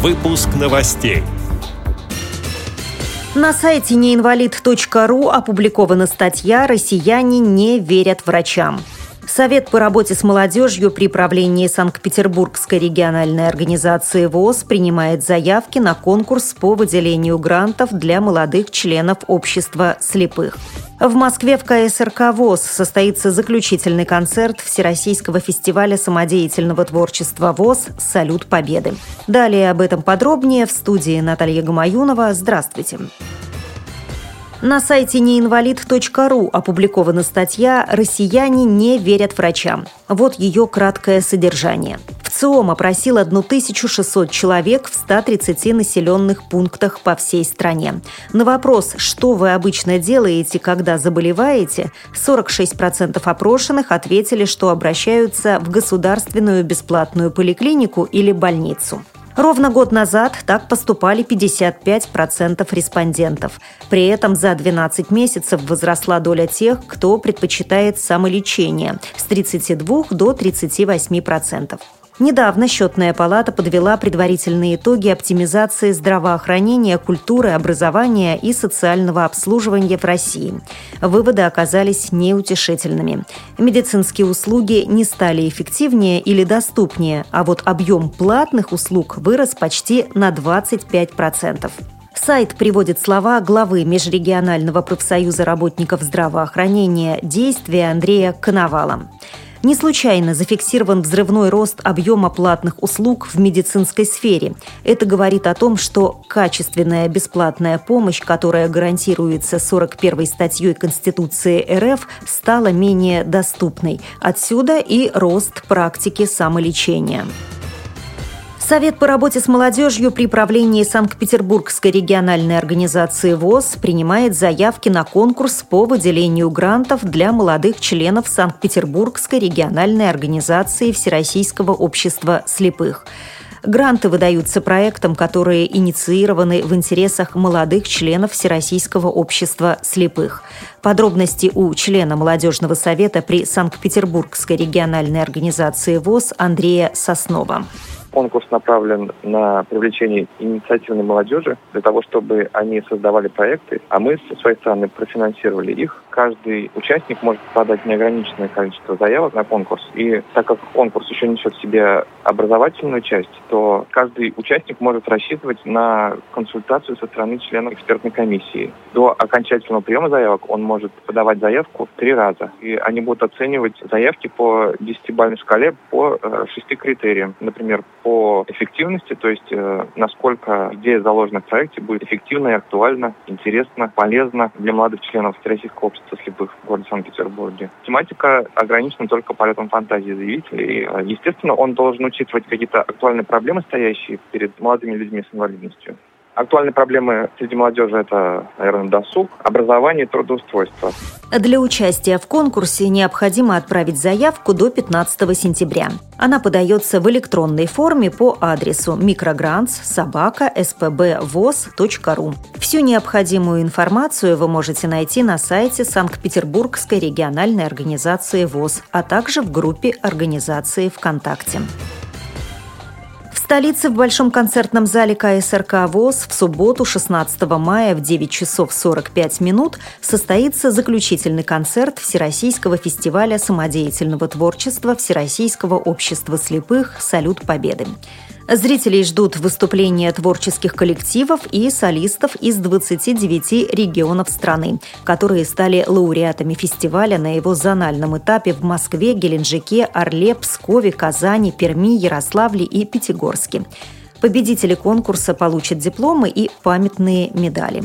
Выпуск новостей. На сайте неинвалид.ру опубликована статья «Россияне не верят врачам». Совет по работе с молодежью при правлении Санкт-Петербургской региональной организации ВОЗ принимает заявки на конкурс по выделению грантов для молодых членов общества слепых. В Москве в КСРК ВОЗ состоится заключительный концерт Всероссийского фестиваля самодеятельного творчества ВОЗ «Салют Победы». Далее об этом подробнее в студии Наталья Гамаюнова. Здравствуйте. Здравствуйте. На сайте неинвалид.ру опубликована статья «Россияне не верят врачам». Вот ее краткое содержание. ВЦИОМ опросил 1600 человек в 130 населенных пунктах по всей стране. На вопрос, что вы обычно делаете, когда заболеваете, 46% опрошенных ответили, что обращаются в государственную бесплатную поликлинику или больницу. Ровно год назад так поступали 55% респондентов. При этом за 12 месяцев возросла доля тех, кто предпочитает самолечение – с 32 до 38%. Недавно счетная палата подвела предварительные итоги оптимизации здравоохранения, культуры, образования и социального обслуживания в России. Выводы оказались неутешительными. Медицинские услуги не стали эффективнее или доступнее, а вот объем платных услуг вырос почти на 25%. Сайт приводит слова главы Межрегионального профсоюза работников здравоохранения «Действия» Андрея Коновала. Не случайно зафиксирован взрывной рост объема платных услуг в медицинской сфере. Это говорит о том, что качественная бесплатная помощь, которая гарантируется 41 статьей Конституции РФ, стала менее доступной. Отсюда и рост практики самолечения. Совет по работе с молодежью при правлении Санкт-Петербургской региональной организации ВОЗ принимает заявки на конкурс по выделению грантов для молодых членов Санкт-Петербургской региональной организации Всероссийского общества слепых. Гранты выдаются проектам, которые инициированы в интересах молодых членов Всероссийского общества слепых. Подробности у члена молодежного совета при Санкт-Петербургской региональной организации ВОЗ Андрея Соснова. Конкурс направлен на привлечение инициативной молодежи для того, чтобы они создавали проекты, а мы со своей стороны профинансировали их. Каждый участник может подать неограниченное количество заявок на конкурс. И так как конкурс еще несет в себе образовательную часть, то каждый участник может рассчитывать на консультацию со стороны члена экспертной комиссии. До окончательного приема заявок он может подавать заявку три раза. И они будут оценивать заявки по десятибалльной шкале по э, шести критериям. Например, по эффективности, то есть э, насколько идея, заложенная в проекте, будет эффективна и актуальна, интересна, полезна для молодых членов Всероссийского общества слепых в городе Санкт-Петербурге. Тематика ограничена только полетом фантазии заявителей. Э, естественно, он должен учитывать какие-то актуальные проблемы, стоящие перед молодыми людьми с инвалидностью. Актуальные проблемы среди молодежи – это, наверное, досуг, образование и трудоустройство. Для участия в конкурсе необходимо отправить заявку до 15 сентября. Она подается в электронной форме по адресу микрогрантс собака спбвоз.ру. Всю необходимую информацию вы можете найти на сайте Санкт-Петербургской региональной организации ВОЗ, а также в группе организации ВКонтакте столице в Большом концертном зале КСРК ВОЗ в субботу 16 мая в 9 часов 45 минут состоится заключительный концерт Всероссийского фестиваля самодеятельного творчества Всероссийского общества слепых «Салют Победы». Зрителей ждут выступления творческих коллективов и солистов из 29 регионов страны, которые стали лауреатами фестиваля на его зональном этапе в Москве, Геленджике, Орле, Пскове, Казани, Перми, Ярославле и Пятигорске. Победители конкурса получат дипломы и памятные медали.